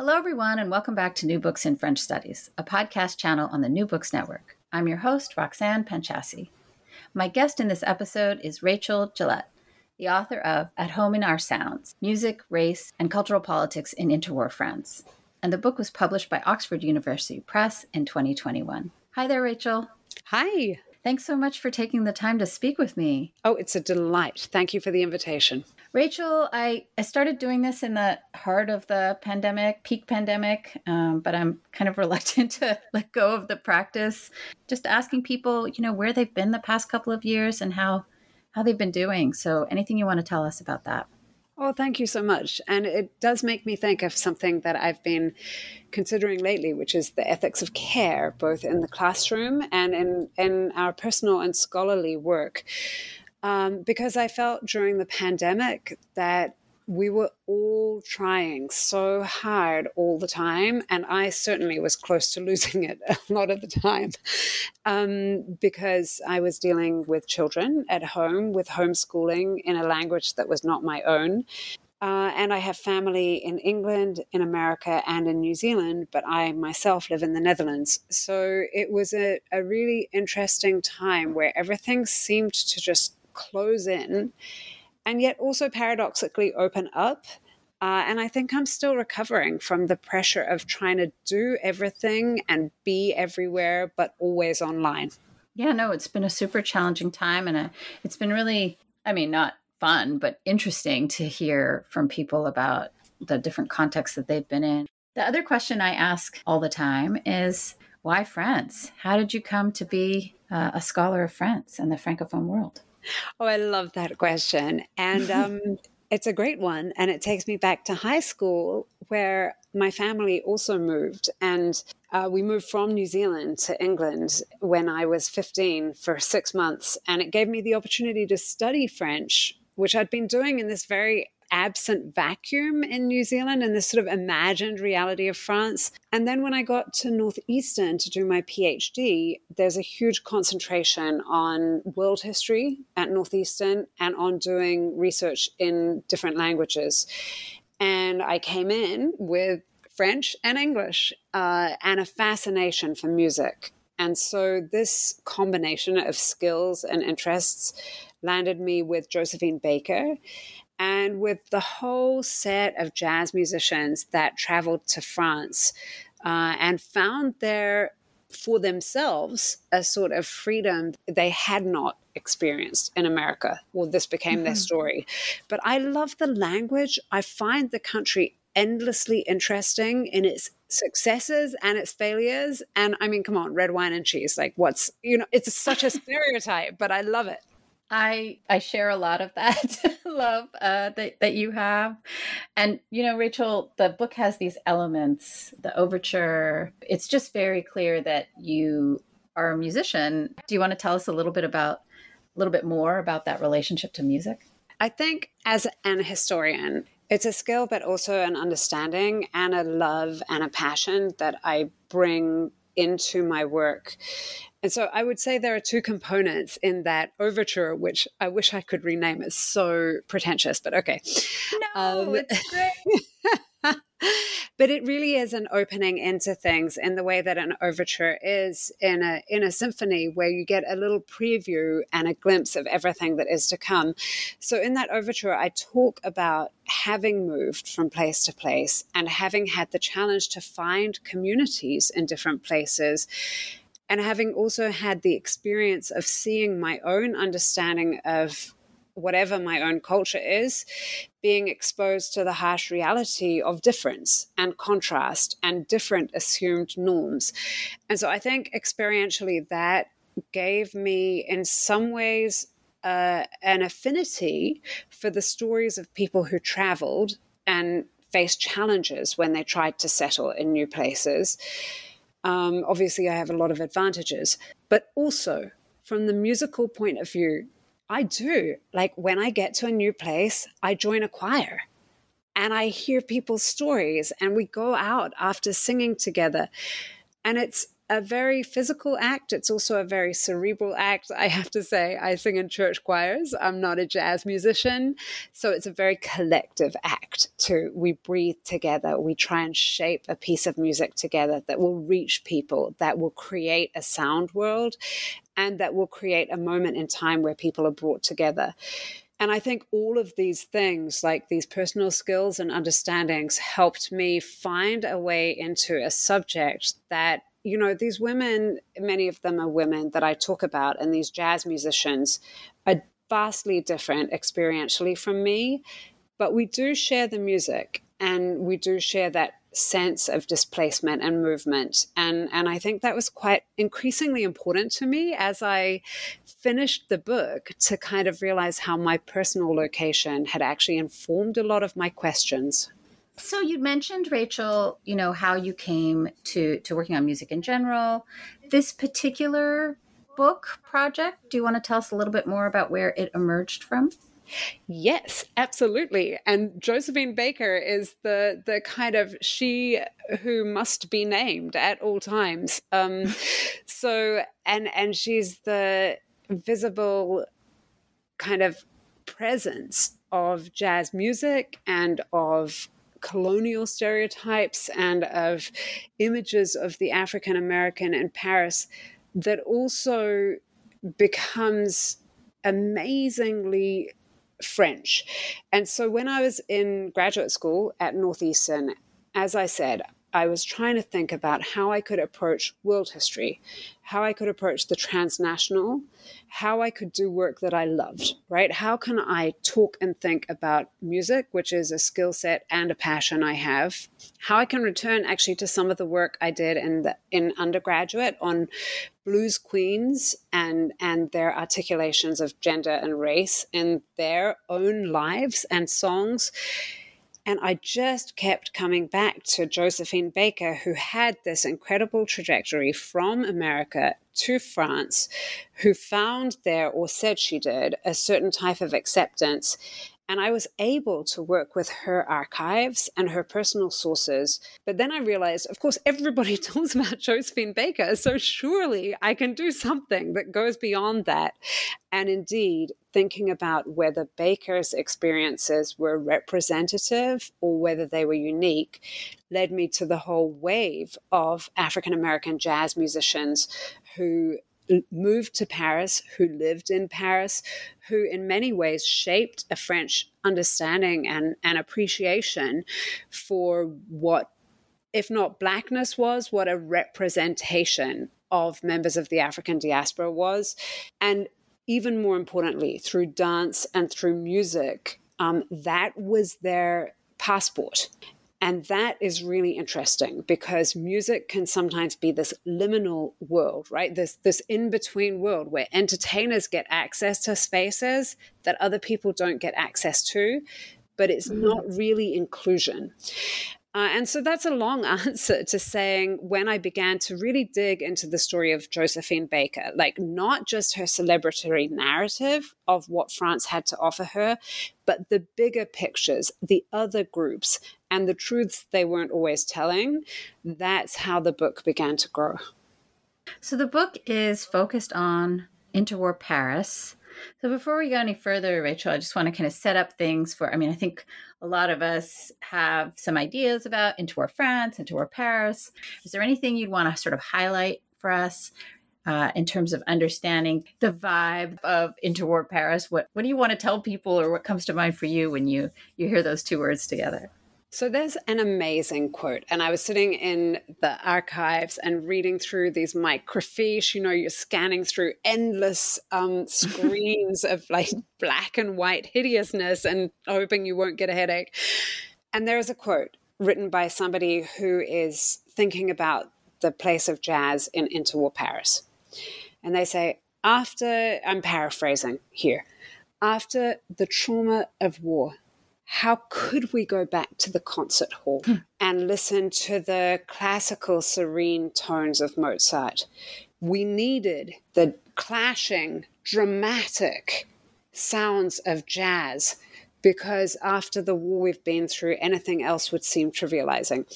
Hello, everyone, and welcome back to New Books in French Studies, a podcast channel on the New Books Network. I'm your host, Roxanne Panchasi. My guest in this episode is Rachel Gillett, the author of At Home in Our Sounds Music, Race, and Cultural Politics in Interwar France. And the book was published by Oxford University Press in 2021. Hi there, Rachel. Hi. Thanks so much for taking the time to speak with me. Oh, it's a delight. Thank you for the invitation. Rachel, I, I started doing this in the heart of the pandemic, peak pandemic, um, but I'm kind of reluctant to let go of the practice. Just asking people, you know, where they've been the past couple of years and how how they've been doing. So, anything you want to tell us about that? Oh, thank you so much. And it does make me think of something that I've been considering lately, which is the ethics of care, both in the classroom and in, in our personal and scholarly work um, because I felt during the pandemic that we were all trying so hard all the time. And I certainly was close to losing it a lot of the time um, because I was dealing with children at home with homeschooling in a language that was not my own. Uh, and I have family in England, in America, and in New Zealand, but I myself live in the Netherlands. So it was a, a really interesting time where everything seemed to just close in and yet also paradoxically open up. Uh, and I think I'm still recovering from the pressure of trying to do everything and be everywhere, but always online. Yeah, no, it's been a super challenging time. And a, it's been really, I mean, not fun, but interesting to hear from people about the different contexts that they've been in. The other question I ask all the time is why France? How did you come to be uh, a scholar of France and the Francophone world? Oh, I love that question. And um, it's a great one. And it takes me back to high school where my family also moved. And uh, we moved from New Zealand to England when I was 15 for six months. And it gave me the opportunity to study French, which I'd been doing in this very absent vacuum in New Zealand and this sort of imagined reality of France. And then when I got to Northeastern to do my PhD, there's a huge concentration on world history at Northeastern and on doing research in different languages. And I came in with French and English uh, and a fascination for music. And so this combination of skills and interests landed me with Josephine Baker and with the whole set of jazz musicians that traveled to France uh, and found there for themselves a sort of freedom they had not experienced in America. Well, this became mm-hmm. their story. But I love the language. I find the country endlessly interesting in its successes and its failures. And I mean, come on, red wine and cheese. Like, what's, you know, it's such a stereotype, but I love it. I I share a lot of that love uh, that that you have, and you know, Rachel, the book has these elements. The overture. It's just very clear that you are a musician. Do you want to tell us a little bit about a little bit more about that relationship to music? I think as an historian, it's a skill, but also an understanding and a love and a passion that I bring into my work. And so I would say there are two components in that overture, which I wish I could rename. It's so pretentious, but okay. No, um, it's great. but it really is an opening into things in the way that an overture is in a in a symphony where you get a little preview and a glimpse of everything that is to come. So in that overture i talk about having moved from place to place and having had the challenge to find communities in different places and having also had the experience of seeing my own understanding of whatever my own culture is, being exposed to the harsh reality of difference and contrast and different assumed norms. And so I think experientially that gave me, in some ways, uh, an affinity for the stories of people who traveled and faced challenges when they tried to settle in new places. Um, obviously, I have a lot of advantages, but also from the musical point of view, I do. Like when I get to a new place, I join a choir and I hear people's stories and we go out after singing together. And it's a very physical act. It's also a very cerebral act. I have to say, I sing in church choirs. I'm not a jazz musician. So it's a very collective act to we breathe together. We try and shape a piece of music together that will reach people, that will create a sound world, and that will create a moment in time where people are brought together. And I think all of these things, like these personal skills and understandings, helped me find a way into a subject that you know, these women, many of them are women that I talk about, and these jazz musicians are vastly different experientially from me, but we do share the music and we do share that sense of displacement and movement and and I think that was quite increasingly important to me as I finished the book to kind of realize how my personal location had actually informed a lot of my questions so you mentioned Rachel, you know, how you came to to working on music in general. This particular book project, do you want to tell us a little bit more about where it emerged from? Yes, absolutely. And Josephine Baker is the the kind of she who must be named at all times. Um, so and and she's the visible kind of presence of jazz music and of colonial stereotypes and of images of the African American in Paris that also becomes amazingly French. And so when I was in graduate school at Northeastern, as I said, I was trying to think about how I could approach world history, how I could approach the transnational, how I could do work that I loved, right? How can I talk and think about music, which is a skill set and a passion I have? How I can return actually to some of the work I did in the, in undergraduate on blues queens and and their articulations of gender and race in their own lives and songs and I just kept coming back to Josephine Baker, who had this incredible trajectory from America to France, who found there, or said she did, a certain type of acceptance and I was able to work with her archives and her personal sources. But then I realized, of course, everybody talks about Josephine Baker. So surely I can do something that goes beyond that. And indeed, thinking about whether Baker's experiences were representative or whether they were unique led me to the whole wave of African American jazz musicians who moved to Paris, who lived in Paris, who in many ways shaped a French understanding and, and appreciation for what, if not blackness was, what a representation of members of the African diaspora was. And even more importantly, through dance and through music, um, that was their passport. And that is really interesting because music can sometimes be this liminal world, right? This this in-between world where entertainers get access to spaces that other people don't get access to, but it's mm-hmm. not really inclusion. Uh, and so that's a long answer to saying when I began to really dig into the story of Josephine Baker, like not just her celebratory narrative of what France had to offer her, but the bigger pictures, the other groups, and the truths they weren't always telling, that's how the book began to grow. So the book is focused on interwar Paris. So before we go any further, Rachel, I just want to kind of set up things for. I mean, I think a lot of us have some ideas about interwar France, interwar Paris. Is there anything you'd want to sort of highlight for us uh, in terms of understanding the vibe of interwar Paris? What What do you want to tell people, or what comes to mind for you when you you hear those two words together? So there's an amazing quote, and I was sitting in the archives and reading through these microfiche. You know, you're scanning through endless um, screens of like black and white hideousness and hoping you won't get a headache. And there is a quote written by somebody who is thinking about the place of jazz in interwar Paris. And they say, after, I'm paraphrasing here, after the trauma of war, how could we go back to the concert hall hmm. and listen to the classical serene tones of Mozart? We needed the clashing, dramatic sounds of jazz because after the war we've been through, anything else would seem trivializing.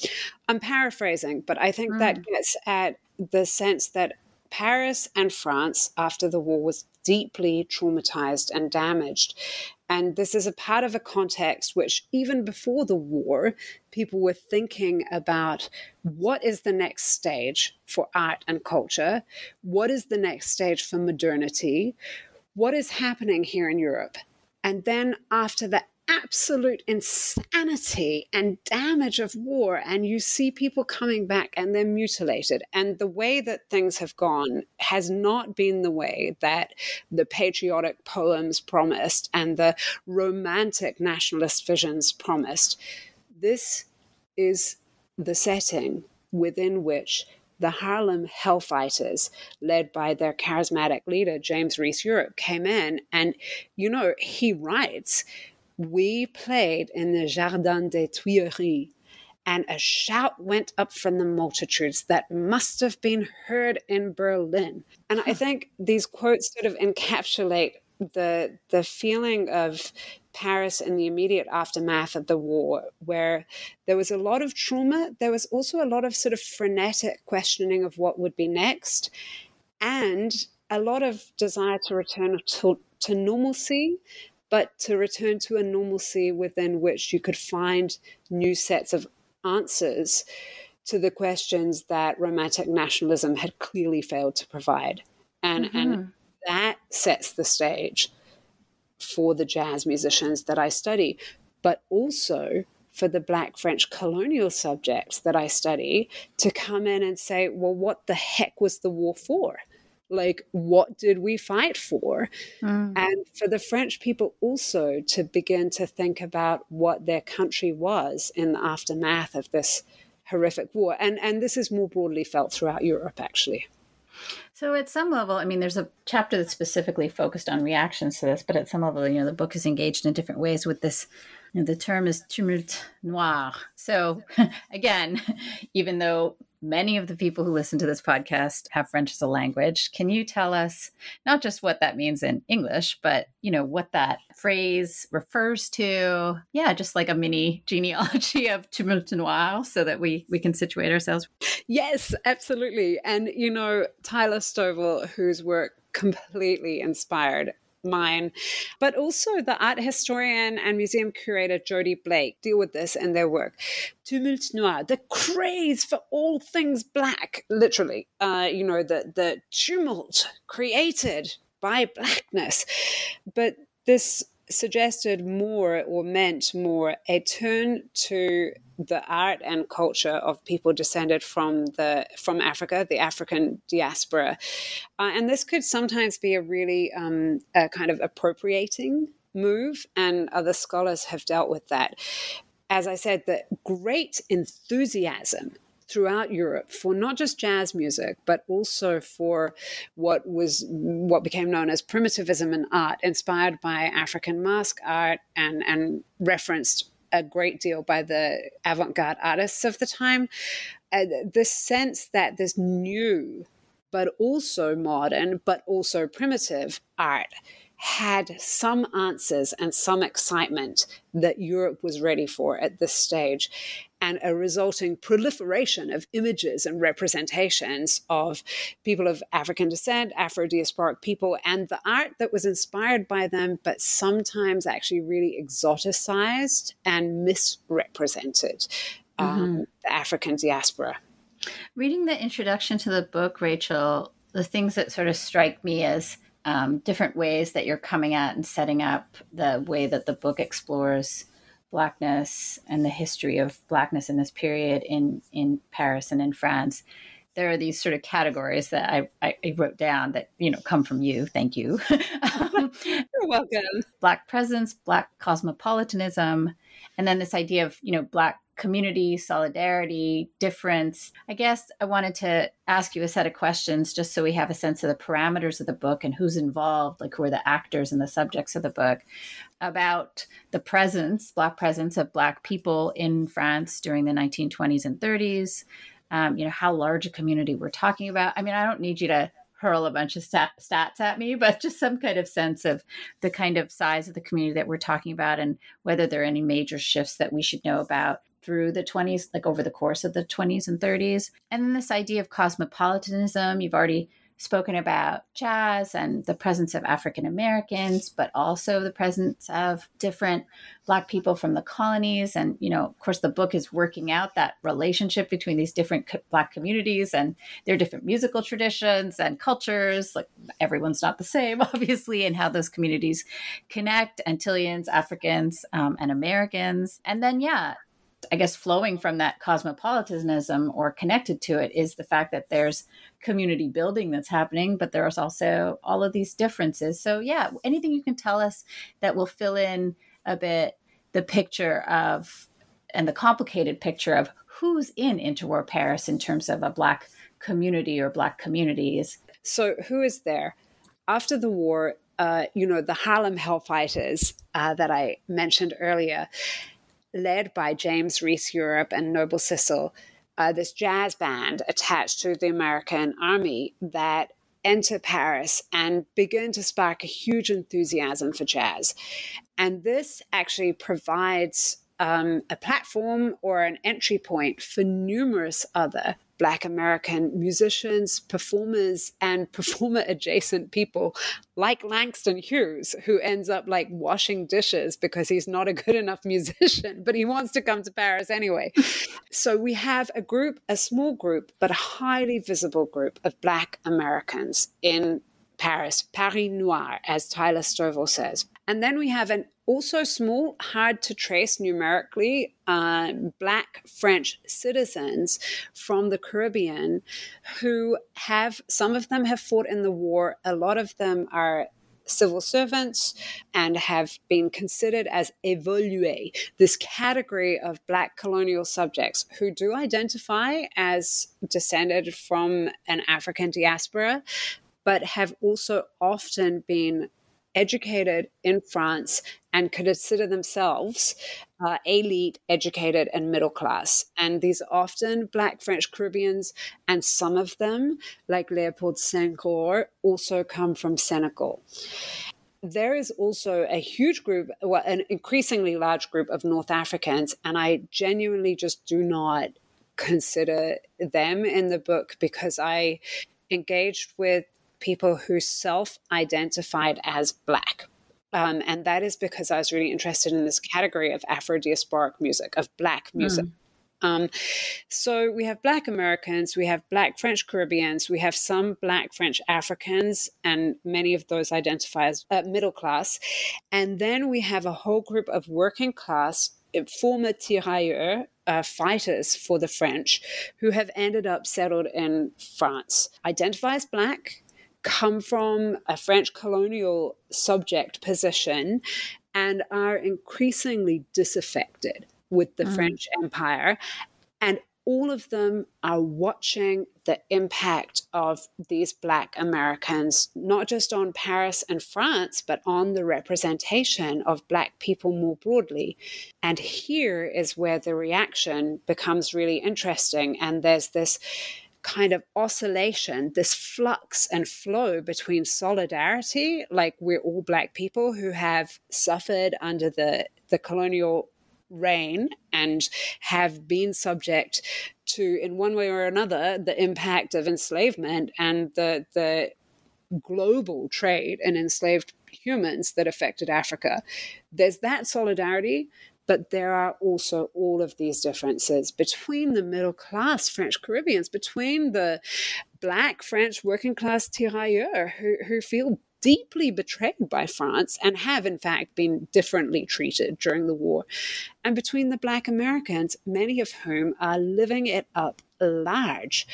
I'm paraphrasing, but I think mm. that hmm. gets at the sense that Paris and France after the war was deeply traumatized and damaged. And this is a part of a context which, even before the war, people were thinking about what is the next stage for art and culture? What is the next stage for modernity? What is happening here in Europe? And then, after the absolute insanity and damage of war and you see people coming back and they're mutilated and the way that things have gone has not been the way that the patriotic poems promised and the romantic nationalist visions promised this is the setting within which the Harlem Hellfighters, led by their charismatic leader, James Reese Europe, came in. And, you know, he writes we played in the Jardin des Tuileries, and a shout went up from the multitudes that must have been heard in Berlin. And I think these quotes sort of encapsulate the the feeling of Paris in the immediate aftermath of the war, where there was a lot of trauma, there was also a lot of sort of frenetic questioning of what would be next, and a lot of desire to return to, to normalcy, but to return to a normalcy within which you could find new sets of answers to the questions that romantic nationalism had clearly failed to provide. And, mm-hmm. and that sets the stage for the jazz musicians that I study, but also for the Black French colonial subjects that I study to come in and say, well, what the heck was the war for? Like what did we fight for? Mm. and for the french people also to begin to think about what their country was in the aftermath of this horrific war. And and this is more broadly felt throughout europe actually. So at some level i mean there's a chapter that's specifically focused on reactions to this but at some level you know the book is engaged in different ways with this you know, the term is tumulte noir. So again even though many of the people who listen to this podcast have French as a language. Can you tell us not just what that means in English, but you know what that phrase refers to? Yeah, just like a mini genealogy of Tumulte Noir so that we we can situate ourselves. Yes, absolutely. And you know, Tyler Stovall, whose work completely inspired mine, but also the art historian and museum curator Jody Blake deal with this in their work. Tumulte noir, the craze for all things black, literally, uh, you know, the, the tumult created by blackness. But this suggested more or meant more a turn to the art and culture of people descended from the from Africa, the African diaspora, uh, and this could sometimes be a really um, a kind of appropriating move, and other scholars have dealt with that. As I said, the great enthusiasm throughout Europe for not just jazz music, but also for what was what became known as primitivism in art, inspired by African mask art and, and referenced a great deal by the avant garde artists of the time. Uh, the sense that this new, but also modern, but also primitive art had some answers and some excitement that Europe was ready for at this stage, and a resulting proliferation of images and representations of people of African descent, Afro diasporic people, and the art that was inspired by them, but sometimes actually really exoticized and misrepresented um, mm-hmm. the African diaspora. Reading the introduction to the book, Rachel, the things that sort of strike me as um, different ways that you're coming at and setting up the way that the book explores blackness and the history of blackness in this period in in Paris and in France. There are these sort of categories that I, I wrote down that you know come from you. Thank you. um, You're welcome. Black presence, black cosmopolitanism, and then this idea of you know black community, solidarity, difference. I guess I wanted to ask you a set of questions just so we have a sense of the parameters of the book and who's involved, like who are the actors and the subjects of the book, about the presence, Black presence of Black people in France during the 1920s and 30s. Um, you know, how large a community we're talking about. I mean, I don't need you to hurl a bunch of stat- stats at me, but just some kind of sense of the kind of size of the community that we're talking about and whether there are any major shifts that we should know about through the 20s, like over the course of the 20s and 30s. And then this idea of cosmopolitanism, you've already spoken about jazz and the presence of African Americans, but also the presence of different Black people from the colonies. And, you know, of course, the book is working out that relationship between these different Black communities and their different musical traditions and cultures. Like everyone's not the same, obviously, and how those communities connect Antilleans, Africans, um, and Americans. And then, yeah, I guess flowing from that cosmopolitanism or connected to it is the fact that there's community building that's happening, but there's also all of these differences. So, yeah, anything you can tell us that will fill in a bit the picture of and the complicated picture of who's in interwar Paris in terms of a Black community or Black communities. So, who is there? After the war, uh, you know, the Harlem Hellfighters uh, that I mentioned earlier led by James Reese Europe and Noble Sissle, uh, this jazz band attached to the American Army that enter Paris and begin to spark a huge enthusiasm for jazz. And this actually provides um, a platform or an entry point for numerous other Black American musicians, performers, and performer adjacent people like Langston Hughes, who ends up like washing dishes because he's not a good enough musician, but he wants to come to Paris anyway. so we have a group, a small group, but a highly visible group of Black Americans in Paris, Paris Noir, as Tyler Stovall says. And then we have an also small, hard to trace numerically, uh, Black French citizens from the Caribbean who have, some of them have fought in the war, a lot of them are civil servants and have been considered as évolués, this category of Black colonial subjects who do identify as descended from an African diaspora, but have also often been educated in France and consider themselves uh, elite, educated, and middle class. And these are often Black French Caribbeans, and some of them, like Leopold Senghor, also come from Senegal. There is also a huge group, well, an increasingly large group of North Africans, and I genuinely just do not consider them in the book because I engaged with people who self identified as Black. Um, and that is because I was really interested in this category of Afro diasporic music, of Black music. Mm. Um, so we have Black Americans, we have Black French Caribbeans, we have some Black French Africans, and many of those identify as uh, middle class. And then we have a whole group of working class, uh, former tirailleurs, uh, fighters for the French, who have ended up settled in France, identify as Black, come from a French colonial subject position and are increasingly disaffected with the mm. French Empire and all of them are watching the impact of these Black Americans, not just on Paris and France, but on the representation of Black people more broadly. And here is where the reaction becomes really interesting. And there's this kind of oscillation, this flux and flow between solidarity, like we're all Black people who have suffered under the, the colonial reign and have been subject to, in one way or another, the impact of enslavement and the the global trade in enslaved humans that affected Africa. There's that solidarity, but there are also all of these differences between the middle class French Caribbeans, between the black French working class tirailleurs who, who feel deeply betrayed by France and have, in fact, been differently treated during the war, and between the Black Americans, many of whom are living it up large,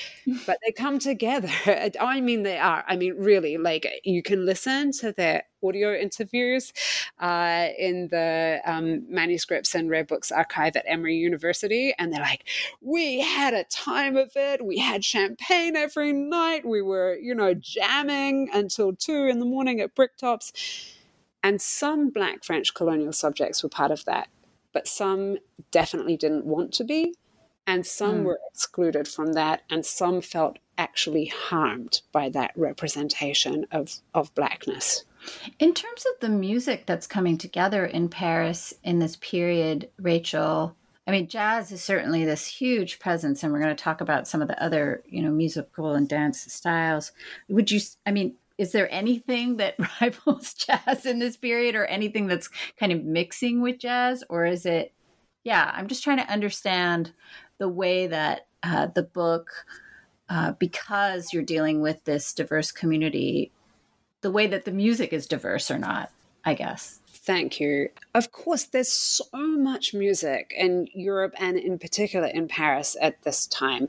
but they come together. I mean, they are. I mean, really, like you can listen to their audio interviews uh, in the um, manuscripts and rare books archive at Emory University, and they're like, "We had a time of it. We had champagne every night. We were, you know, jamming until two in the morning at Bricktop's." And some Black French colonial subjects were part of that, but some definitely didn't want to be and some mm. were excluded from that, and some felt actually harmed by that representation of, of blackness. In terms of the music that's coming together in Paris in this period, Rachel, I mean, jazz is certainly this huge presence, and we're going to talk about some of the other, you know, musical and dance styles. Would you, I mean, is there anything that rivals jazz in this period or anything that's kind of mixing with jazz? Or is it, yeah, I'm just trying to understand the way that uh, the book, uh, because you're dealing with this diverse community, the way that the music is diverse or not, I guess. Thank you. Of course, there's so much music in Europe and in particular in Paris at this time.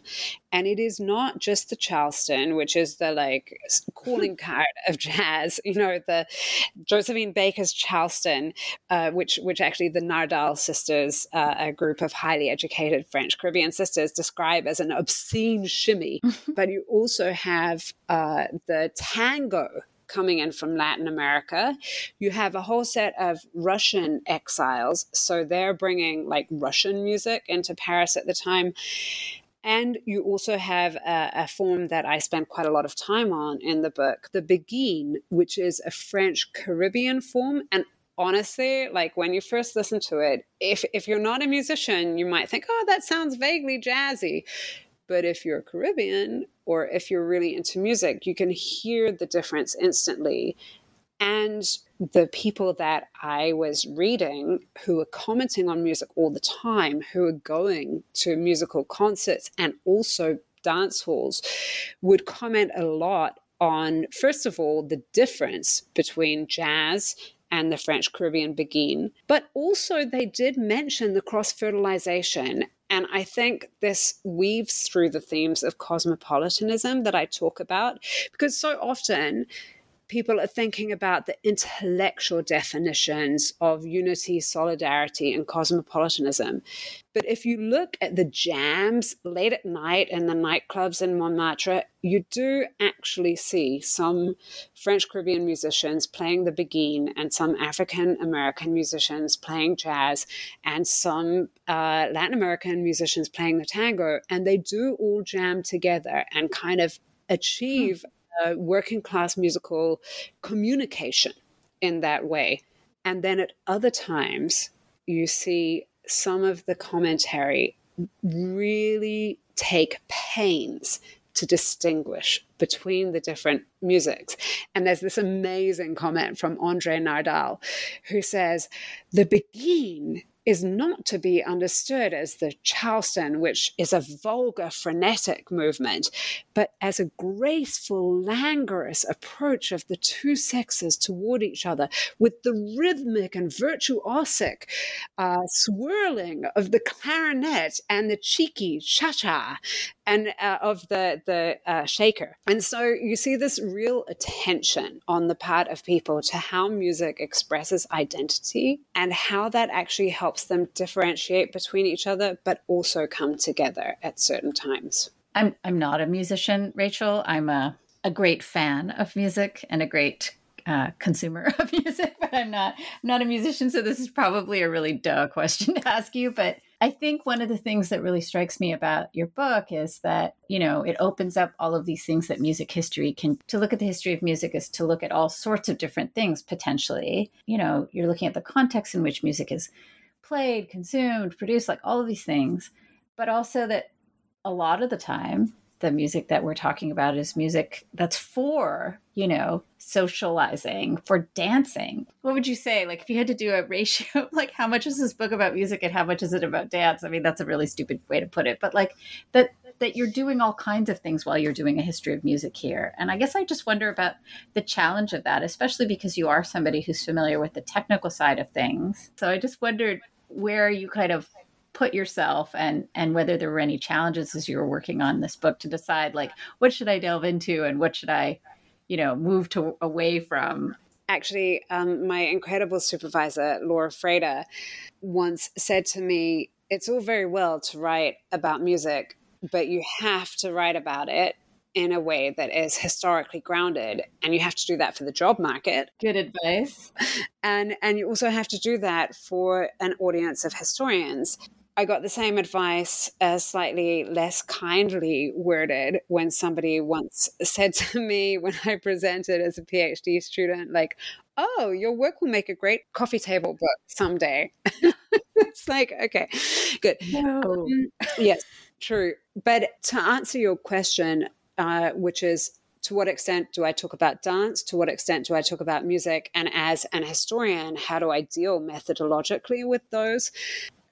And it is not just the Charleston, which is the like calling card of jazz, you know, the Josephine Baker's Charleston, uh, which which actually the Nardal sisters, uh, a group of highly educated French Caribbean sisters, describe as an obscene shimmy. but you also have uh, the tango coming in from Latin America. You have a whole set of Russian exiles. So they're bringing like Russian music into Paris at the time. And you also have a, a, form that I spent quite a lot of time on in the book, the Biguine, which is a French Caribbean form. And honestly, like when you first listen to it, if, if you're not a musician, you might think, oh, that sounds vaguely jazzy. But if you're Caribbean or if you're really into music, you can hear the difference instantly. And the people that I was reading who were commenting on music all the time, who were going to musical concerts and also dance halls, would comment a lot on, first of all, the difference between jazz and the French Caribbean Biguine. But also, they did mention the cross fertilization and I think this weaves through the themes of cosmopolitanism that I talk about, because so often people are thinking about the intellectual definitions of unity, solidarity, and cosmopolitanism. But if you look at the jams late at night in the nightclubs in Montmartre, you do actually see some French Caribbean musicians playing the Biguine and some African American musicians playing jazz and some uh, Latin American musicians playing the tango. And they do all jam together and kind of achieve working class musical communication in that way. And then at other times, you see some of the commentary really take pains to distinguish between the different musics. And there's this amazing comment from Andrée Nardal who says, The Biguine is not to be understood as the Charleston, which is a vulgar, frenetic movement, but as a graceful, languorous approach of the two sexes toward each other, with the rhythmic and virtuosic uh, swirling of the clarinet and the cheeky cha cha and uh, of the the uh, shaker. And so you see this real attention on the part of people to how music expresses identity and how that actually helps them differentiate between each other, but also come together at certain times. I'm I'm not a musician, Rachel. I'm a a great fan of music and a great uh, consumer of music, but I'm not I'm not a musician, so this is probably a really duh question to ask you. But I think one of the things that really strikes me about your book is that you know it opens up all of these things that music history can. To look at the history of music is to look at all sorts of different things potentially. You know, you're looking at the context in which music is played, consumed, produced, like all of these things, but also that a lot of the time the music that we're talking about is music that's for, you know, socializing, for dancing. What would you say? Like, if you had to do a ratio, like, how much is this book about music and how much is it about dance? I mean, that's a really stupid way to put it, but like that, that you're doing all kinds of things while you're doing a history of music here. And I guess I just wonder about the challenge of that, especially because you are somebody who's familiar with the technical side of things. So I just wondered where you kind of put yourself and and whether there were any challenges as you were working on this book to decide like what should I delve into and what should I you know move to away from? Actually um, my incredible supervisor Laura Frader once said to me it's all very well to write about music but you have to write about it in a way that is historically grounded and you have to do that for the job market. Good advice. And and you also have to do that for an audience of historians I got the same advice, uh, slightly less kindly worded, when somebody once said to me when I presented as a PhD student, like, oh, your work will make a great coffee table book someday. it's like, okay, good. No. Um, yes, true. But to answer your question, uh, which is to what extent do I talk about dance? To what extent do I talk about music? And as an historian, how do I deal methodologically with those?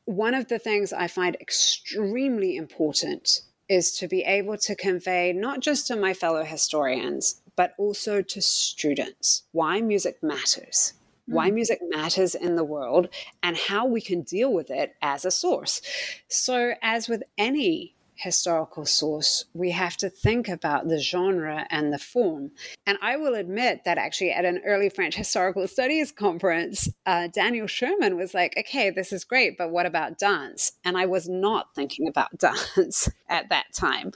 One of the things I find extremely important is to be able to convey not just to my fellow historians, but also to students why music matters, mm-hmm. why music matters in the world, and how we can deal with it as a source. So, as with any historical source, we have to think about the genre and the form. And I will admit that actually at an early French historical studies conference, uh, Daniel Sherman was like, okay, this is great, but what about dance? And I was not thinking about dance at that time.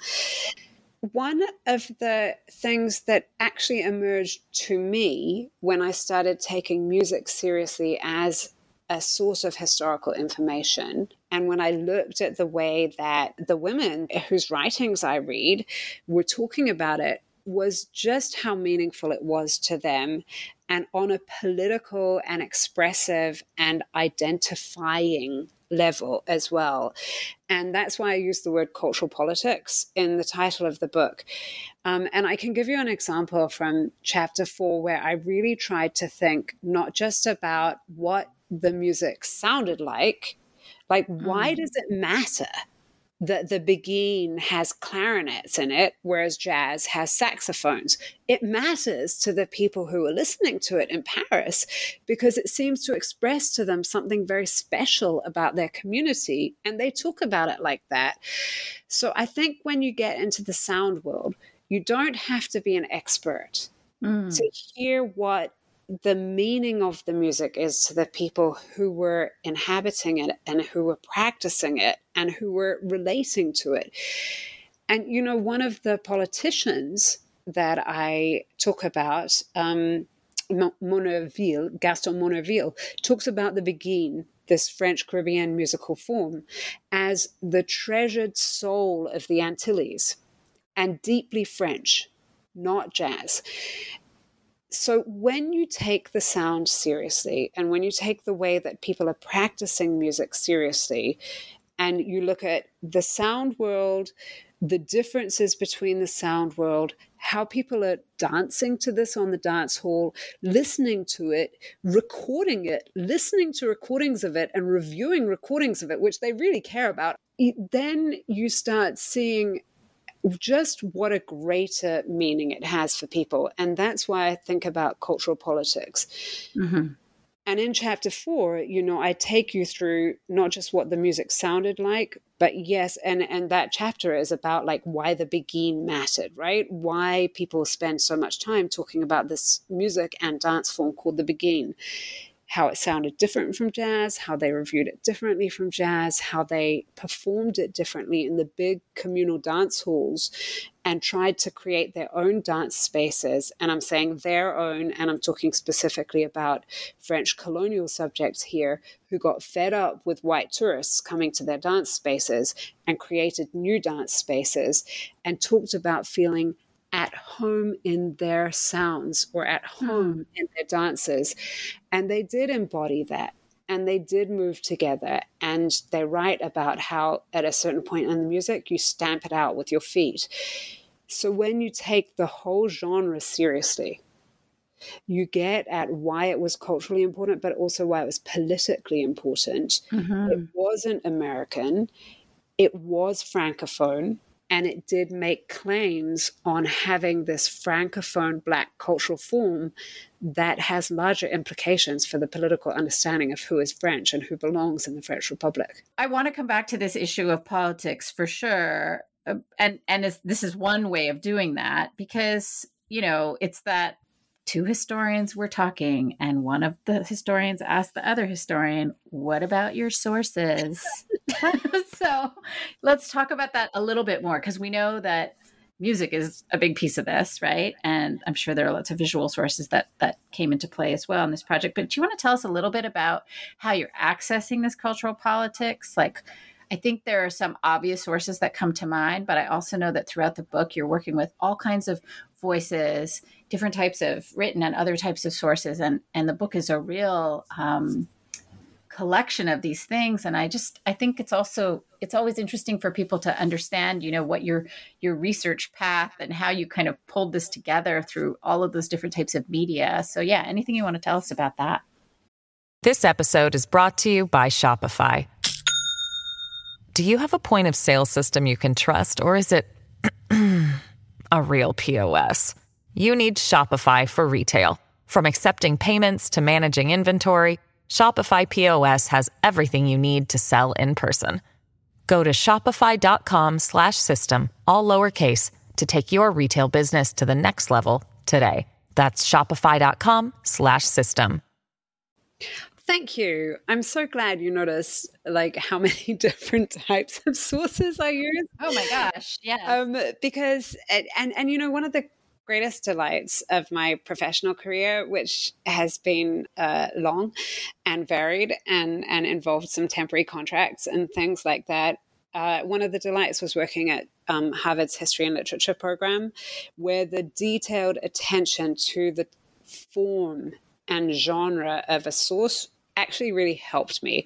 One of the things that actually emerged to me when I started taking music seriously as a source of historical information. And when I looked at the way that the women whose writings I read were talking about it, was just how meaningful it was to them and on a political and expressive and identifying level as well. And that's why I use the word cultural politics in the title of the book. Um, and I can give you an example from chapter four, where I really tried to think not just about what the music sounded like. Like, mm. why does it matter that the Biguine has clarinets in it, whereas jazz has saxophones? It matters to the people who are listening to it in Paris because it seems to express to them something very special about their community, and they talk about it like that. So I think when you get into the sound world, you don't have to be an expert mm. to hear what the meaning of the music is to the people who were inhabiting it and who were practicing it and who were relating to it. And, you know, one of the politicians that I talk about, um, Gaston Monnerville, talks about the Biguine, this French Caribbean musical form, as the treasured soul of the Antilles and deeply French, not jazz so when you take the sound seriously and when you take the way that people are practicing music seriously and you look at the sound world the differences between the sound world how people are dancing to this on the dance hall listening to it recording it listening to recordings of it and reviewing recordings of it which they really care about then you start seeing just what a greater meaning it has for people. And that's why I think about cultural politics. Mm-hmm. And in chapter four, you know, I take you through not just what the music sounded like, but yes, and and that chapter is about like why the Biguine mattered, right? Why people spend so much time talking about this music and dance form called the Biguine how it sounded different from jazz, how they reviewed it differently from jazz, how they performed it differently in the big communal dance halls and tried to create their own dance spaces. And I'm saying their own, and I'm talking specifically about French colonial subjects here who got fed up with white tourists coming to their dance spaces and created new dance spaces and talked about feeling at home in their sounds or at hmm. home in their dances. And they did embody that and they did move together and they write about how at a certain point in the music you stamp it out with your feet so when you take the whole genre seriously you get at why it was culturally important but also why it was politically important mm-hmm. it wasn't american it was francophone and it did make claims on having this francophone black cultural form that has larger implications for the political understanding of who is French and who belongs in the French Republic. I want to come back to this issue of politics for sure. And and this is one way of doing that because you know it's that two historians were talking and one of the historians asked the other historian what about your sources so let's talk about that a little bit more because we know that music is a big piece of this right? And i'm sure there are lots of visual sources that that came into play as well in this project. But do you want to tell us a little bit about how you're accessing this cultural politics? Like I think there are some obvious sources that come to mind, but I also know that throughout the book, you're working with all kinds of voices, different types of written and other types of sources, and and the book is a real um, collection of these things. And I just I think it's also it's always interesting for people to understand, you know, what your your research path and how you kind of pulled this together through all of those different types of media. So yeah, anything you want to tell us about that? This episode is brought to you by Shopify. Do you have a point of sale system you can trust, or is it a real POS? You need Shopify for retail. From accepting payments to managing inventory, Shopify POS has everything you need to sell in person. Go to shopify.com/system all lowercase to take your retail business to the next level today. That's shopify.com/system. Thank you. I'm so glad you noticed like how many different types of sources I use. Oh my gosh, yeah. Um, because and and you know one of the greatest delights of my professional career, which has been uh, long and varied and and involved some temporary contracts and things like that. Uh, one of the delights was working at um, Harvard's History and Literature program, where the detailed attention to the form and genre of a source actually really helped me.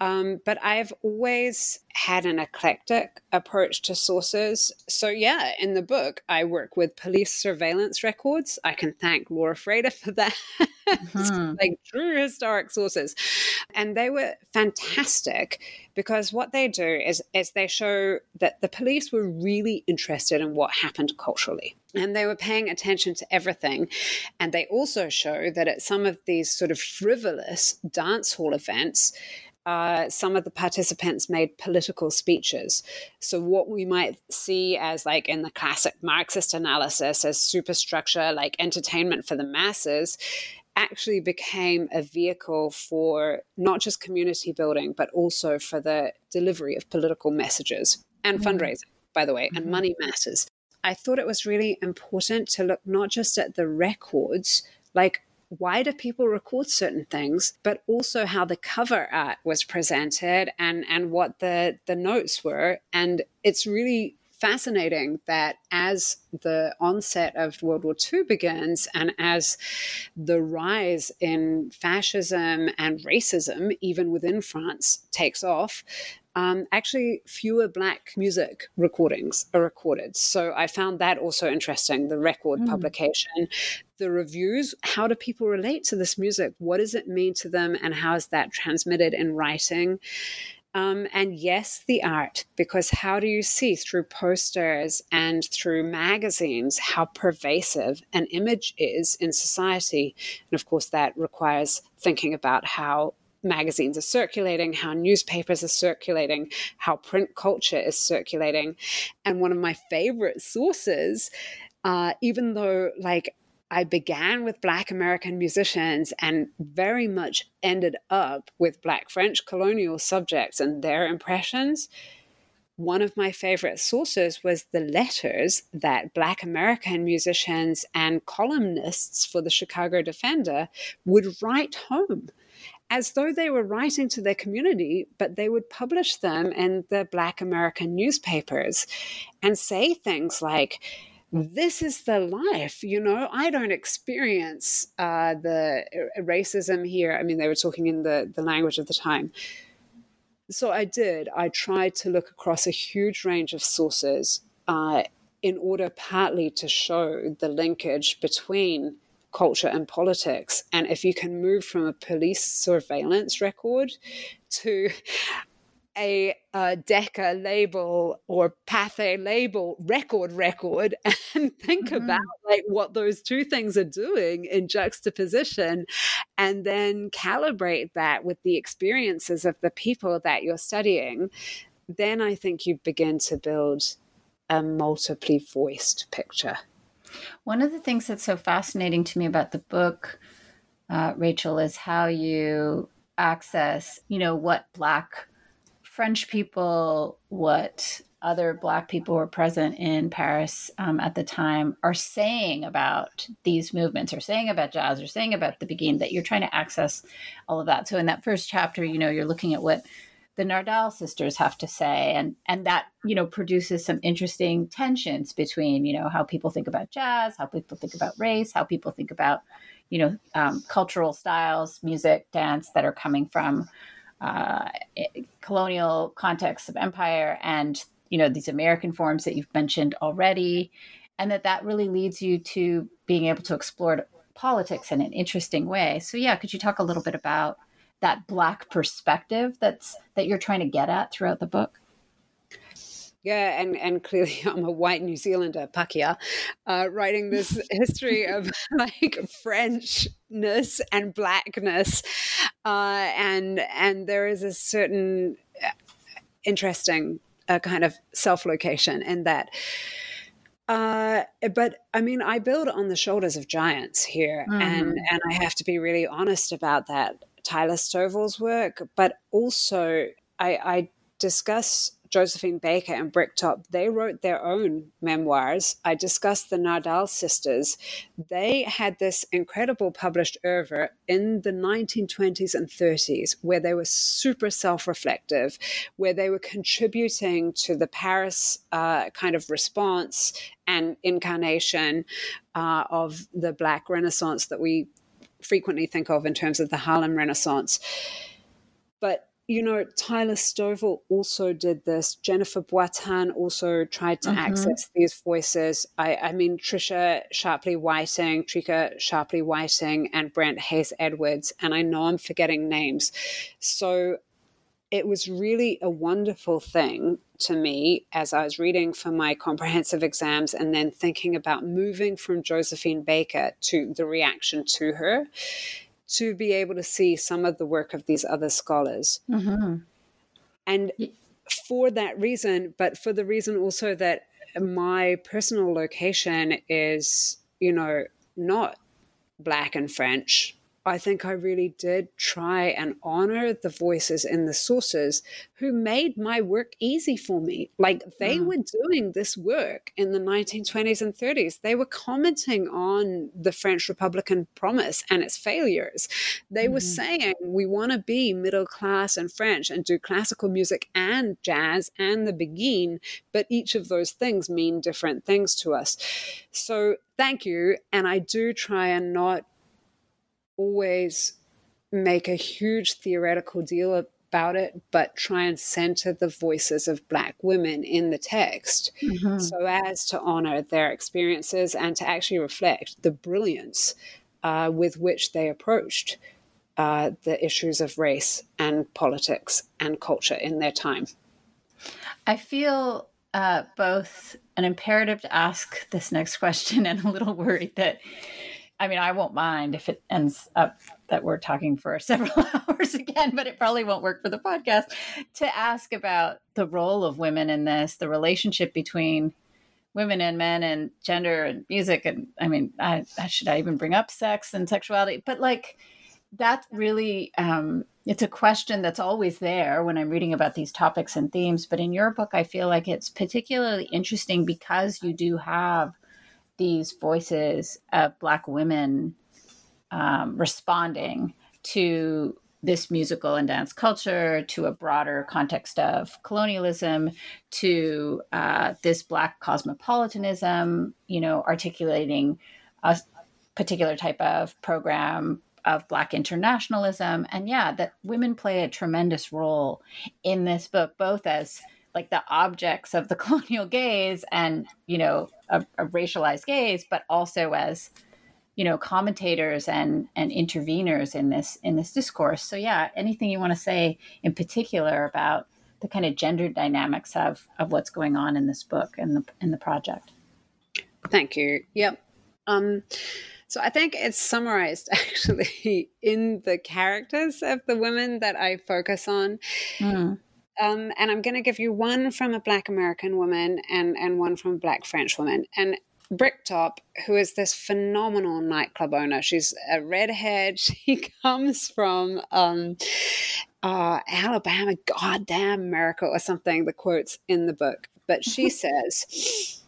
Um, but I've always had an eclectic approach to sources. So, yeah, in the book, I work with police surveillance records. I can thank Laura Frader for that. Mm-hmm. like true historic sources. And they were fantastic because what they do is, is they show that the police were really interested in what happened culturally and they were paying attention to everything. And they also show that at some of these sort of frivolous dance hall events, uh, some of the participants made political speeches. So, what we might see as, like, in the classic Marxist analysis, as superstructure, like entertainment for the masses, actually became a vehicle for not just community building, but also for the delivery of political messages and mm-hmm. fundraising, by the way, mm-hmm. and money matters. I thought it was really important to look not just at the records, like why do people record certain things, but also how the cover art was presented and, and what the, the notes were. And it's really fascinating that as the onset of World War II begins and as the rise in fascism and racism, even within France, takes off, um, actually fewer black music recordings are recorded. So I found that also interesting the record mm. publication, the reviews. How do people relate to this music? What does it mean to them? And how is that transmitted in writing? Um, and yes, the art, because how do you see through posters and through magazines how pervasive an image is in society? And of course, that requires thinking about how magazines are circulating, how newspapers are circulating, how print culture is circulating. And one of my favorite sources, uh, even though like I began with Black American musicians and very much ended up with Black French colonial subjects and their impressions. One of my favorite sources was the letters that Black American musicians and columnists for the Chicago Defender would write home as though they were writing to their community, but they would publish them in the Black American newspapers and say things like, this is the life you know i don't experience uh, the uh, racism here. I mean they were talking in the, the language of the time. So i did. I tried to look across a huge range of sources uh, in order partly to show the linkage between culture and politics and if you can move from a police surveillance record to a, a Decca label or Pathé label record record and think mm-hmm. about like what those two things are doing in juxtaposition and then calibrate that with the experiences of the people that you're studying then I think you begin to build a multiply voiced picture. One of the things that's so fascinating to me about the book, uh, Rachel, is how you access, you know, what Black French people, what other Black people were present in Paris um, at the time are saying about these movements, or saying about jazz, or saying about the Beguine, that you're trying to access all of that. So in that first chapter, you know, you're looking at what the Nardal sisters have to say, and and that you know produces some interesting tensions between you know how people think about jazz, how people think about race, how people think about you know um, cultural styles, music, dance that are coming from uh, colonial contexts of empire and you know these american forms that you've mentioned already and that that really leads you to being able to explore politics in an interesting way. So yeah could you talk a little bit about that black perspective that's that you're trying to get at throughout the book yeah, and, and clearly I'm a white New Zealander, Pakeha, uh, writing this history of like Frenchness and blackness, uh, and and there is a certain uh, interesting uh, kind of self location in that. Uh, but I mean, I build on the shoulders of giants here, mm-hmm. and and I have to be really honest about that. Tyler Stovall's work, but also I, I discuss Josephine Baker and Bricktop, they wrote their own memoirs. I discussed the Nardal sisters. They had this incredible published oeuvre in the 1920s and 30s where they were super self reflective, where they were contributing to the Paris uh, kind of response and incarnation uh, of the Black Renaissance that we frequently think of in terms of the Harlem Renaissance. But you know, Tyler Stovall also did this. Jennifer Boittin also tried to mm-hmm. access these voices. I, I mean, Trisha Sharpley Whiting, Trika Sharpley Whiting, and Brent Hayes Edwards. And I know I'm forgetting names. So it was really a wonderful thing to me as I was reading for my comprehensive exams and then thinking about moving from Josephine Baker to the reaction to her to be able to see some of the work of these other scholars. Mm-hmm. And for that reason, but for the reason also that my personal location is, you know, not black and French, I think I really did try and honor the voices in the sources who made my work easy for me. Like they mm. were doing this work in the 1920s and 30s. They were commenting on the French Republican promise and its failures. They mm. were mm-hmm. saying, we want to be middle class and French and do classical music and jazz and the Beguine, but each of those things mean different things to us. So thank you. And I do try and not always make a huge theoretical deal about it, but try and center the voices of Black women in the text mm-hmm. so as to honor their experiences and to actually reflect the brilliance uh, with which they approached uh, the issues of race and politics and culture in their time. I feel uh, both an imperative to ask this next question and a little worried that I mean, I won't mind if it ends up that we're talking for several hours again, but it probably won't work for the podcast to ask about the role of women in this, the relationship between women and men and gender and music and I mean, I, should I even bring up sex and sexuality? But like that really um, it's a question that's always there when I'm reading about these topics and themes. But in your book, I feel like it's particularly interesting because you do have these voices of Black women um, responding to this musical and dance culture, to a broader context of colonialism, to uh, this Black cosmopolitanism, you know, articulating a particular type of program of Black internationalism. And yeah, that women play a tremendous role in this book, both as like the objects of the colonial gaze and, you know, a, a racialized gaze, but also as you know commentators and and interveners in this in this discourse so yeah anything you want to say in particular about the kind of gender dynamics of of what's going on in this book and the in the project thank you yep um so I think it's summarized actually in the characters of the women that I focus on. Mm. Um, and I'm going to give you one from a Black American woman and, and one from a Black French woman. And Bricktop, who is this phenomenal nightclub owner, she's a redhead. She comes from um, uh, Alabama, goddamn America, or something, the quotes in the book. But she says,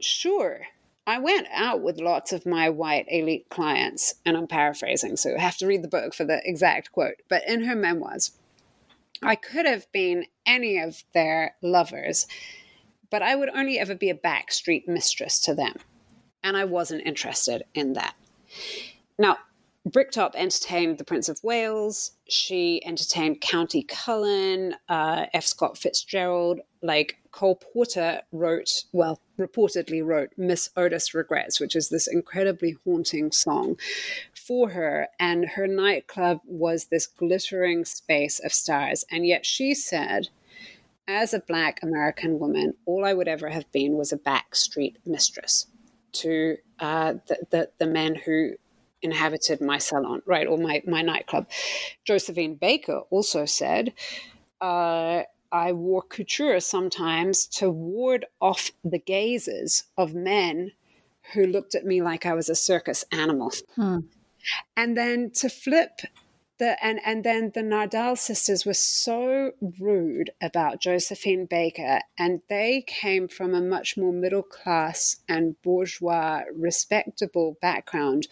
Sure, I went out with lots of my white elite clients, and I'm paraphrasing, so you have to read the book for the exact quote. But in her memoirs, I could have been any of their lovers, but I would only ever be a backstreet mistress to them. And I wasn't interested in that. Now, Bricktop entertained the Prince of Wales. She entertained Countee Cullen, uh, F. Scott Fitzgerald. Like Cole Porter wrote, well, reportedly wrote Miss Otis Regrets, which is this incredibly haunting song for her. And her nightclub was this glittering space of stars. And yet she said, as a Black American woman, all I would ever have been was a backstreet mistress to uh, the, the, the men who inhabited my salon, right, or my, my nightclub. Josephine Baker also said, uh, I wore couture sometimes to ward off the gazes of men who looked at me like I was a circus animal. Hmm. And then to flip the and and then the Nardal sisters were so rude about Josephine Baker, and they came from a much more middle class and bourgeois, respectable background,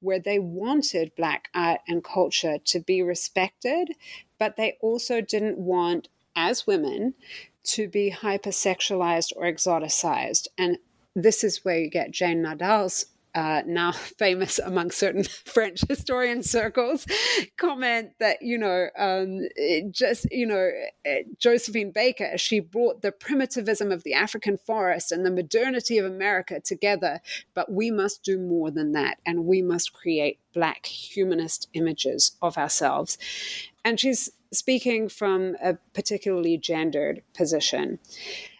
where they wanted Black art and culture to be respected, but they also didn't want, as women, to be hypersexualized or exoticized, and this is where you get Jane Nardal's uh, now famous among certain French historian circles, comment that, you know, um, just, you know, eh, Josephine Baker, she brought the primitivism of the African forest and the modernity of America together, but we must do more than that. And we must create Black humanist images of ourselves. And she's speaking from a particularly gendered position.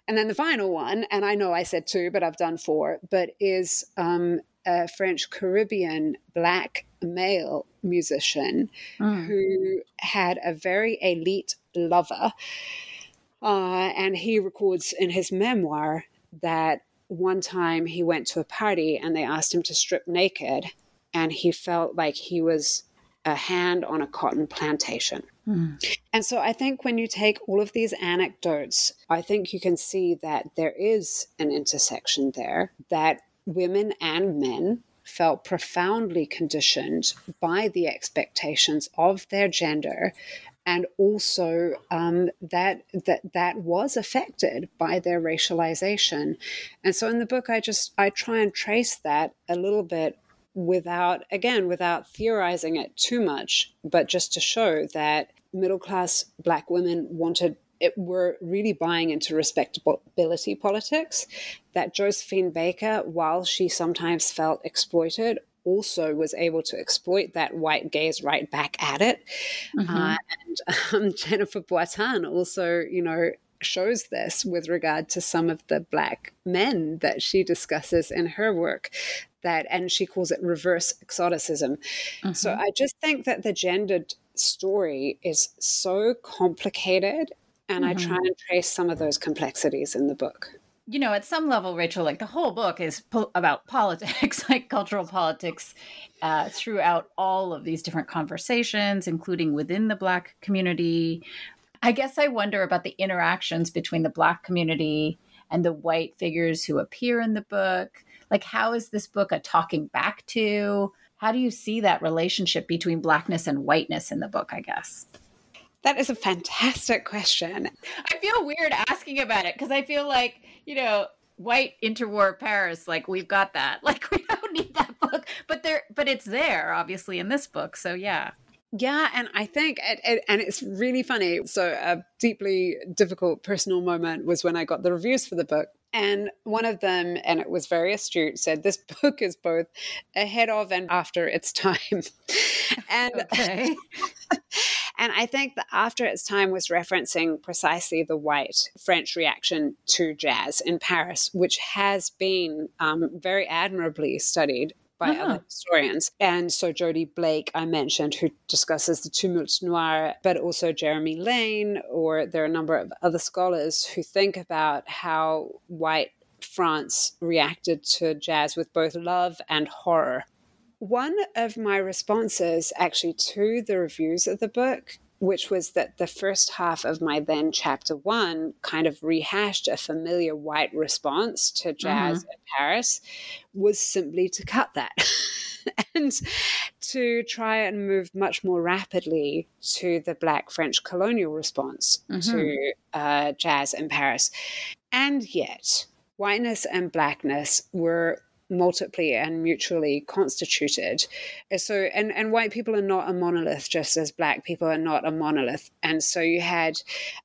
And then the final one, and I know I said two, but I've done four, but is um, a French Caribbean black male musician mm. who had a very elite lover. Uh, and he records in his memoir that one time he went to a party and they asked him to strip naked, and he felt like he was a hand on a cotton plantation. Mm. And so I think when you take all of these anecdotes, I think you can see that there is an intersection there that women and men felt profoundly conditioned by the expectations of their gender and also um, that that that was affected by their racialization. And so in the book i just i try and trace that a little bit without again without theorizing it too much but just to show that middle class black women wanted it, were really buying into respectability politics. That Josephine Baker, while she sometimes felt exploited, also was able to exploit that white gaze right back at it. Mm-hmm. Uh, and um, Jennifer Boittin also, you know, shows this with regard to some of the black men that she discusses in her work that and she calls it reverse exoticism mm-hmm. so i just think that the gendered story is so complicated and mm-hmm. I try and trace some of those complexities in the book. you know, at some level, Rachel, like the whole book is po- about politics, like cultural politics, uh, throughout all of these different conversations, including within the Black community. I guess I wonder about the interactions between the Black community and the white figures who appear in the book. Like, how is this book a talking back to? How do you see that relationship between Blackness and whiteness in the book, I guess? That is a fantastic question. I feel weird asking about it because I feel like, you know, white interwar Paris, like we've got that. Like we don't need that book, but there, but it's there obviously in this book. So yeah. Yeah, and I think, it, it, and it's really funny. So, a deeply difficult personal moment was when I got the reviews for the book. And one of them, and it was very astute, said this book is both ahead of and after its time. and. And I think that after its time was referencing precisely the white French reaction to jazz in Paris, which has been um, very admirably studied by uh-huh. other historians. And so Jody Blake, I mentioned, who discusses the tumulte noir, but also Jeremy Lane, or there are a number of other scholars who think about how white France reacted to jazz with both love and horror. One of my responses actually to the reviews of the book which was that the first half of my then chapter one kind of rehashed a familiar white response to jazz mm-hmm. in Paris, was simply to cut that. and to try and move much more rapidly to the Black French colonial response mm-hmm. to uh, jazz in Paris. And yet, whiteness and blackness were multiply and mutually constituted. So, and, and white people are not a monolith, just as black people are not a monolith. And so you had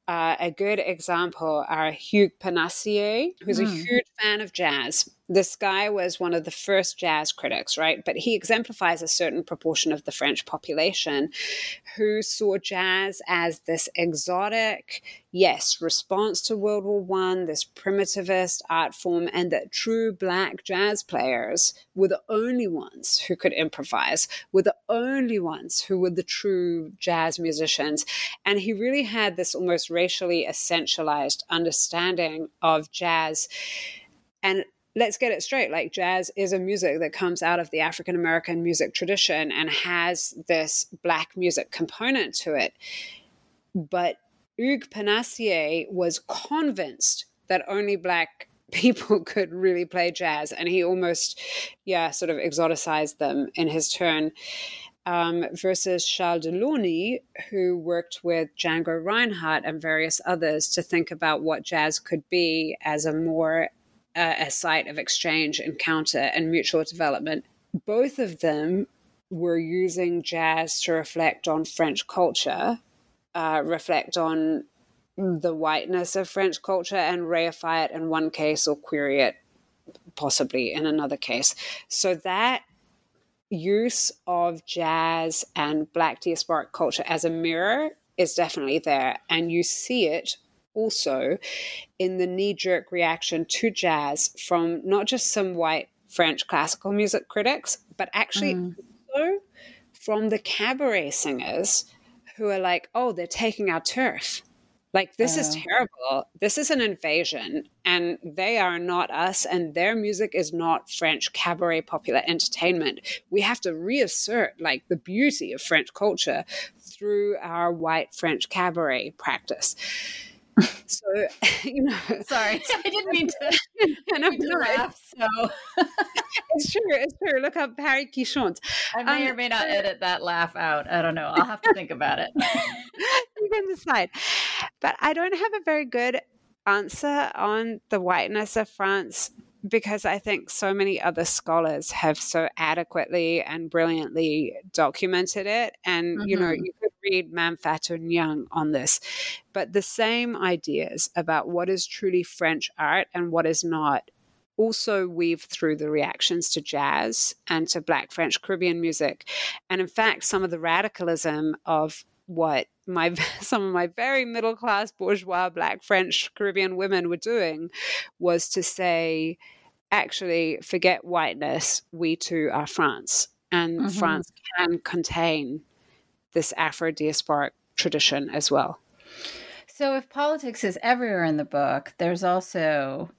uh, a good example, our Hugues Panassié, who's mm. a hmm. huge fan of jazz this guy was one of the first jazz critics, right? But he exemplifies a certain proportion of the French population who saw jazz as this exotic, yes, response to World War One, this primitivist art form, and that true black jazz players were the only ones who could improvise, were the only ones who were the true jazz musicians. And he really had this almost racially essentialized understanding of jazz. And let's get it straight like jazz is a music that comes out of the African American music tradition and has this black music component to it. But Hugues Panassié was convinced that only black people could really play jazz and he almost yeah sort of exoticized them in his turn um, versus Charles Delaunay, who worked with Django Reinhardt and various others to think about what jazz could be as a more a site of exchange, encounter, and mutual development. Both of them were using jazz to reflect on French culture, uh, reflect on the whiteness of French culture, and reify it in one case or query it possibly in another case. So that use of jazz and Black diasporic culture as a mirror is definitely there. And you see it also in the knee jerk reaction to jazz from not just some white French classical music critics, but actually mm. also from the cabaret singers who are like, oh, they're taking our turf. Like, this is terrible. This is an invasion, and they are not us, and their music is not French cabaret popular entertainment. We have to reassert, like, the beauty of French culture through our white French cabaret practice so you know sorry. I didn't mean to, and I mean to laugh so. it's true it's true. Look up Paris qui chante i may um, or may not edit that laugh out i don't know i'll have to think about it. You can decide. But i don't have a very good answer on the whiteness of france because I think so many other scholars have so adequately and brilliantly documented it. And, mm-hmm. you know, you read Mame Fatou Niang on this, but the same ideas about what is truly French art and what is not also weave through the reactions to jazz and to Black French Caribbean music. And in fact, some of the radicalism of what my some of my very middle class bourgeois black french caribbean women were doing was to say actually forget whiteness, we too are France. And mm-hmm. France can contain this Afro diasporic tradition as well. So, if politics is everywhere in the book, there's also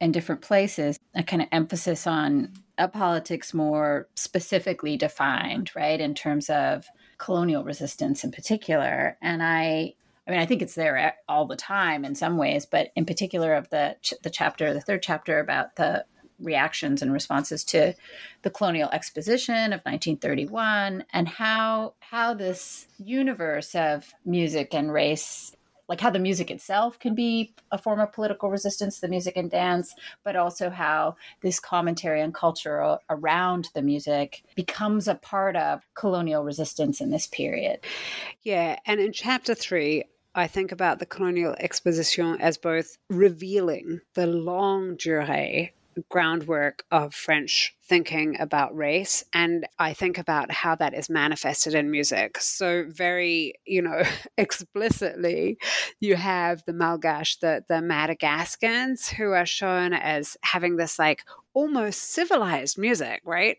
in different places, a kind of emphasis on a politics more specifically defined, right, in terms of colonial resistance in particular. And I, I mean, I think it's there all the time in some ways, but in particular of the the chapter, the third chapter about the reactions and responses to the colonial exposition of 1931 and how how this universe of music and race like how the music itself can be a form of political resistance, the music and dance, but also how this commentary and culture around the music becomes a part of colonial resistance in this period. Yeah. And in chapter three, I think about the colonial exposition as both revealing the longue durée groundwork of French thinking about race. And I think about how that is manifested in music. So, very, you know, explicitly, you have the Malgache, the, the Madagascans, who are shown as having this like almost civilized music, right?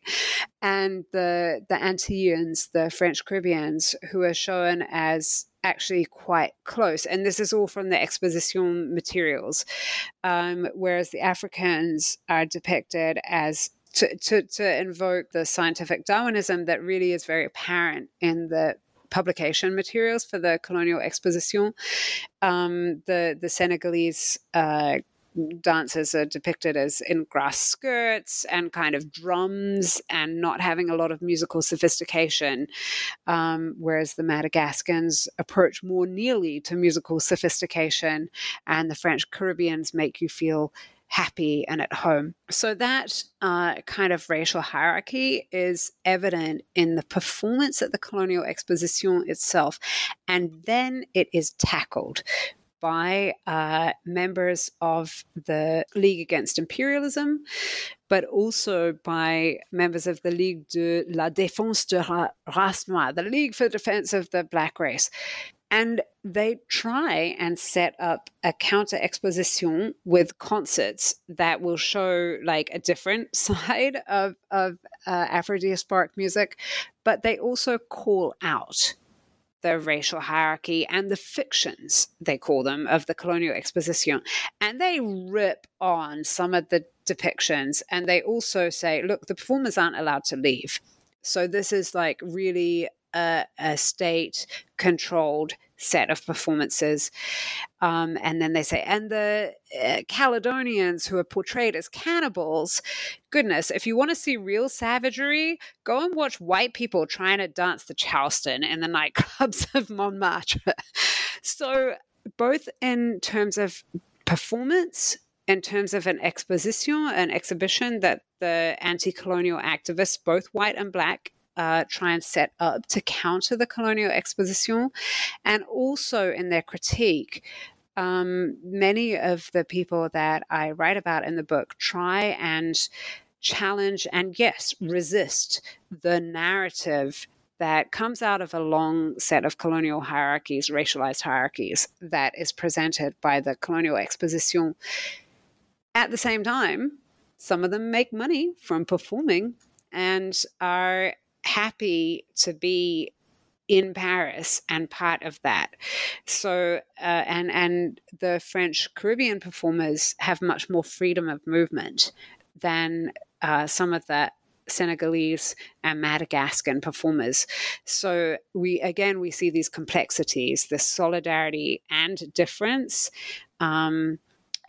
And the the Antilleans, the French Caribbeans, who are shown as actually quite close. And this is all from the exposition materials, um, whereas the Africans are depicted as to, to, to invoke the scientific Darwinism that really is very apparent in the publication materials for the colonial exposition. Um, the the Senegalese uh, dancers are depicted as in grass skirts and kind of drums and not having a lot of musical sophistication, um, whereas the Madagascans approach more nearly to musical sophistication, and the French Caribbeans make you feel happy and at home. So that uh, kind of racial hierarchy is evident in the performance at the colonial exposition itself, and then it is tackled by uh, members of the League Against Imperialism, but also by members of the Ligue de la Défense de la Race Noire, the League for the Defense of the Black Race. And they try and set up a counter exposition with concerts that will show like a different side of, of uh, Afro diasporic music, but they also call out the racial hierarchy and the fictions, they call them, of the colonial exposition. And they rip on some of the depictions and they also say, look, the performers aren't allowed to leave. So this is like really a, a state controlled set of performances. Um, and then they say, and the uh, Caledonians who are portrayed as cannibals, goodness, if you want to see real savagery, go and watch white people trying to dance the Charleston in the nightclubs of Montmartre. so, both in terms of performance, in terms of an exposition, an exhibition that the anti colonial activists, both white and black, uh, try and set up to counter the colonial exposition, and also in their critique. Um, many of the people that I write about in the book try and challenge and, yes, resist the narrative that comes out of a long set of colonial hierarchies, racialized hierarchies, that is presented by the colonial exposition. At the same time, some of them make money from performing and are happy to be in Paris and part of that. So uh, and and the French Caribbean performers have much more freedom of movement than uh, some of the Senegalese and Madagascan performers. So we again we see these complexities, the solidarity and difference. Um,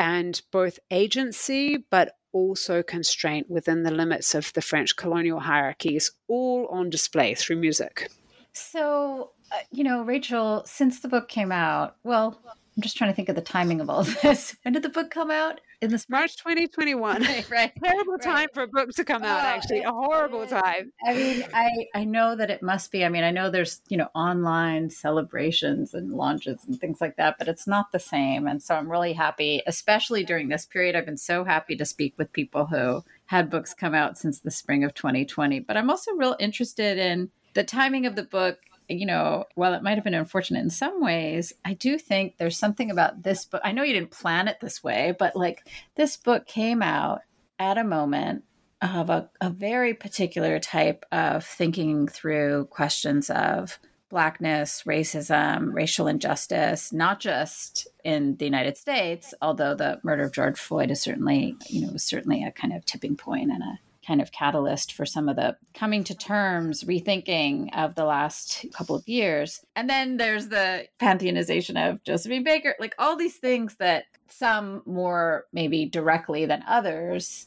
and both agency, but also constraint within the limits of the French colonial hierarchies, all on display through music. So, uh, you know, Rachel, since the book came out, well, I'm just trying to think of the timing of all of this. When did the book come out? In the March 2021. Right. right. Terrible right. time for a book to come out, oh, actually. A horrible time. I mean, I, I know that it must be. I mean, I know there's, you know, online celebrations and launches and things like that, but it's not the same. And so I'm really happy, especially during this period. I've been so happy to speak with people who had books come out since the spring of 2020. But I'm also real interested in the timing of the book you know, while it might have been unfortunate in some ways, I do think there's something about this book. I know you didn't plan it this way, but like this book came out at a moment of a, a very particular type of thinking through questions of blackness, racism, racial injustice, not just in the United States, although the murder of George Floyd is certainly, you know, was certainly a kind of tipping point and a kind of catalyst for some of the coming to terms, rethinking of the last couple of years. And then there's the pantheonization of Josephine Baker, like all these things that some more maybe directly than others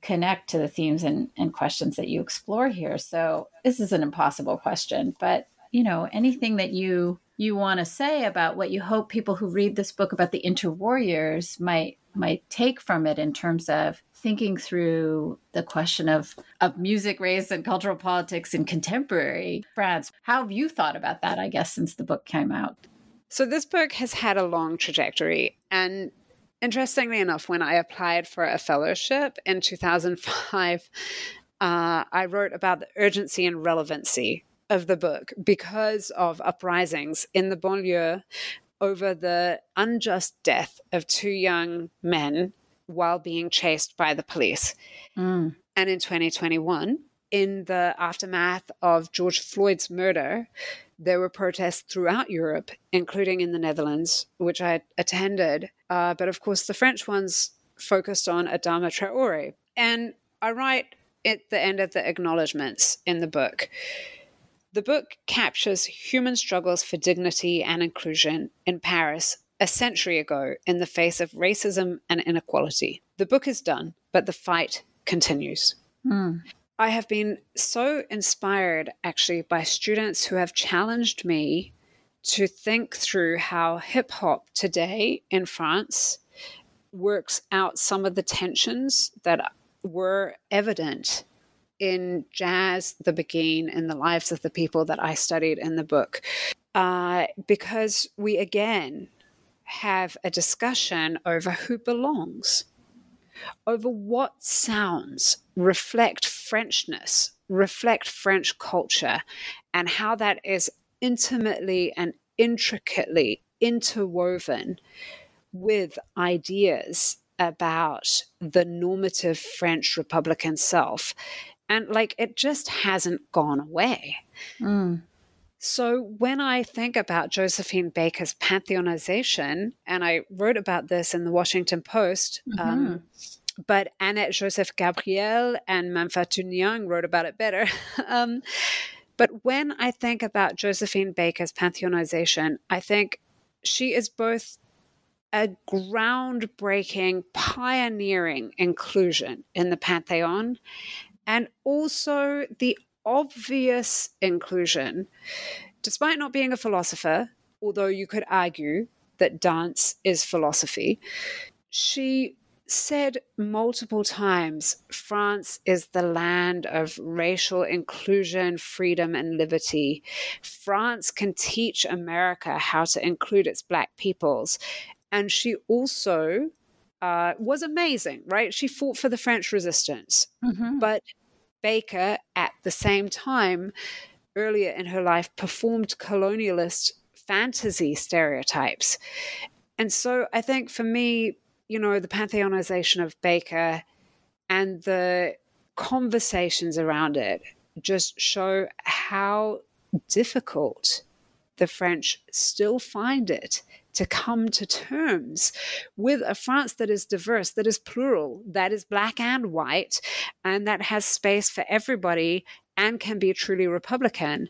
connect to the themes and, and questions that you explore here. So this is an impossible question, but you know, anything that you you want to say about what you hope people who read this book about the interwarriors might might take from it in terms of thinking through the question of of music, race, and cultural politics in contemporary France. How have you thought about that? I guess since the book came out. So this book has had a long trajectory, and interestingly enough, when I applied for a fellowship in 2005, uh, I wrote about the urgency and relevancy of the book because of uprisings in the banlieue over the unjust death of two young men while being chased by the police. Mm. And in 2021, in the aftermath of George Floyd's murder, there were protests throughout Europe, including in the Netherlands, which I attended. Uh, but of course, the French ones focused on Adama Traore. And I write at the end of the acknowledgements in the book the book captures human struggles for dignity and inclusion in Paris a century ago in the face of racism and inequality. The book is done, but the fight continues. Mm. I have been so inspired actually by students who have challenged me to think through how hip hop today in France works out some of the tensions that were evident in jazz, the Beguine, and the lives of the people that I studied in the book. Uh, because we again have a discussion over who belongs, over what sounds reflect Frenchness, reflect French culture, and how that is intimately and intricately interwoven with ideas about the normative French Republican self and like it just hasn't gone away. Mm. So when I think about Josephine Baker's pantheonization, and I wrote about this in the Washington Post, um, mm-hmm. um, but Annette Joseph Gabriel and Mame Fatou Niang wrote about it better. um, but when I think about Josephine Baker's pantheonization, I think she is both a groundbreaking, pioneering inclusion in the Pantheon and also the obvious inclusion. Despite not being a philosopher, although you could argue that dance is philosophy, she said multiple times France is the land of racial inclusion, freedom, and liberty. France can teach America how to include its Black peoples. And she also uh, was amazing, right? She fought for the French resistance. Mm-hmm. But Baker, at the same time, earlier in her life, performed colonialist fantasy stereotypes. And so I think for me, you know, the pantheonization of Baker and the conversations around it just show how difficult the French still find it to come to terms with a France that is diverse, that is plural, that is black and white, and that has space for everybody and can be truly Republican.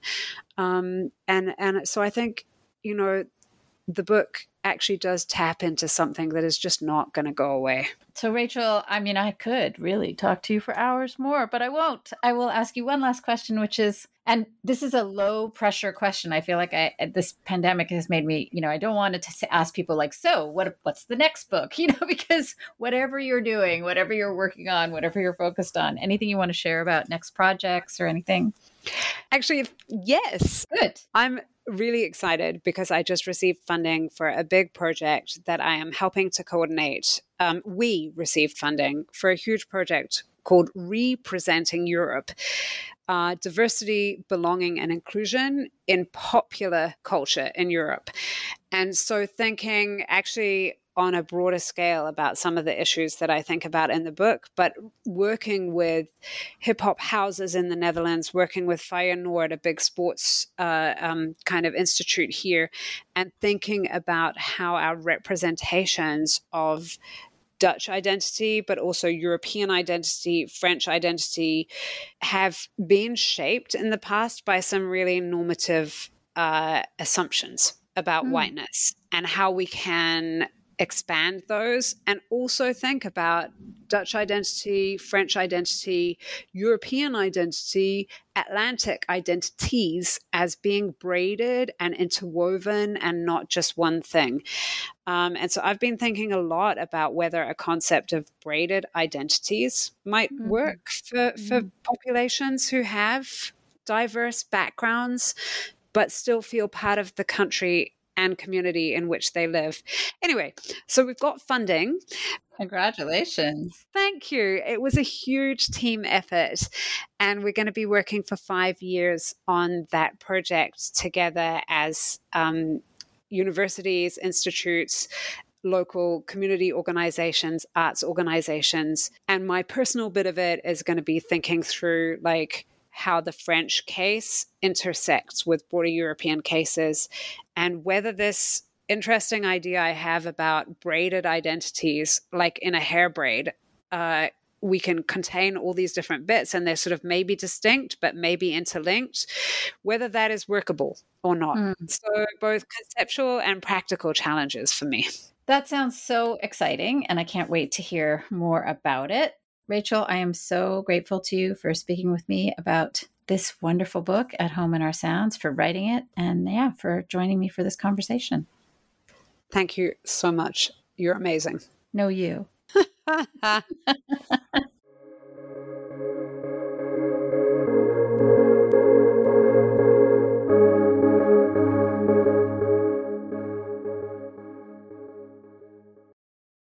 Um, and and so I think you know the book actually does tap into something that is just not going to go away. So, Rachel, I mean, I could really talk to you for hours more, but I won't. I will ask you one last question, which is, and this is a low pressure question. I feel like I, uh, this pandemic has made me, you know, I don't want to ask people like, so what, what's the next book? You know, because whatever you're doing, whatever you're working on, whatever you're focused on, anything you want to share about next projects or anything? Actually, yes. Good. I'm really excited because I just received funding for a big project that I am helping to coordinate. Um, we received funding for a huge project called Representing Europe. Uh, diversity, belonging, and inclusion in popular culture in Europe. And so, thinking actually on a broader scale about some of the issues that I think about in the book, but working with hip hop houses in the Netherlands, working with Feyenoord, a big sports uh, um, kind of institute here, and thinking about how our representations of Dutch identity, but also European identity, French identity, have been shaped in the past by some really normative uh, assumptions about mm. whiteness and how we can expand those and also think about Dutch identity, French identity, European identity, Atlantic identities as being braided and interwoven and not just one thing. Um, and so I've been thinking a lot about whether a concept of braided identities might mm-hmm. work for, for mm-hmm. populations who have diverse backgrounds but still feel part of the country and community in which they live. Anyway, so we've got funding. Congratulations. Thank you. It was a huge team effort, and we're going to be working for five years on that project together as um, universities, institutes, local community organizations, arts organizations. And my personal bit of it is going to be thinking through like how the French case intersects with broader European cases and whether this interesting idea I have about braided identities, like in a hair braid, uh, we can contain all these different bits and they're sort of maybe distinct but maybe interlinked whether that is workable or not. Mm. so both conceptual and practical challenges for me. That sounds so exciting and i can't wait to hear more about it Rachel, I am so grateful to you for speaking with me about this wonderful book, At Home in Our Sounds, for writing it, and yeah, for joining me for this conversation. Thank you so much. You're amazing. No, you.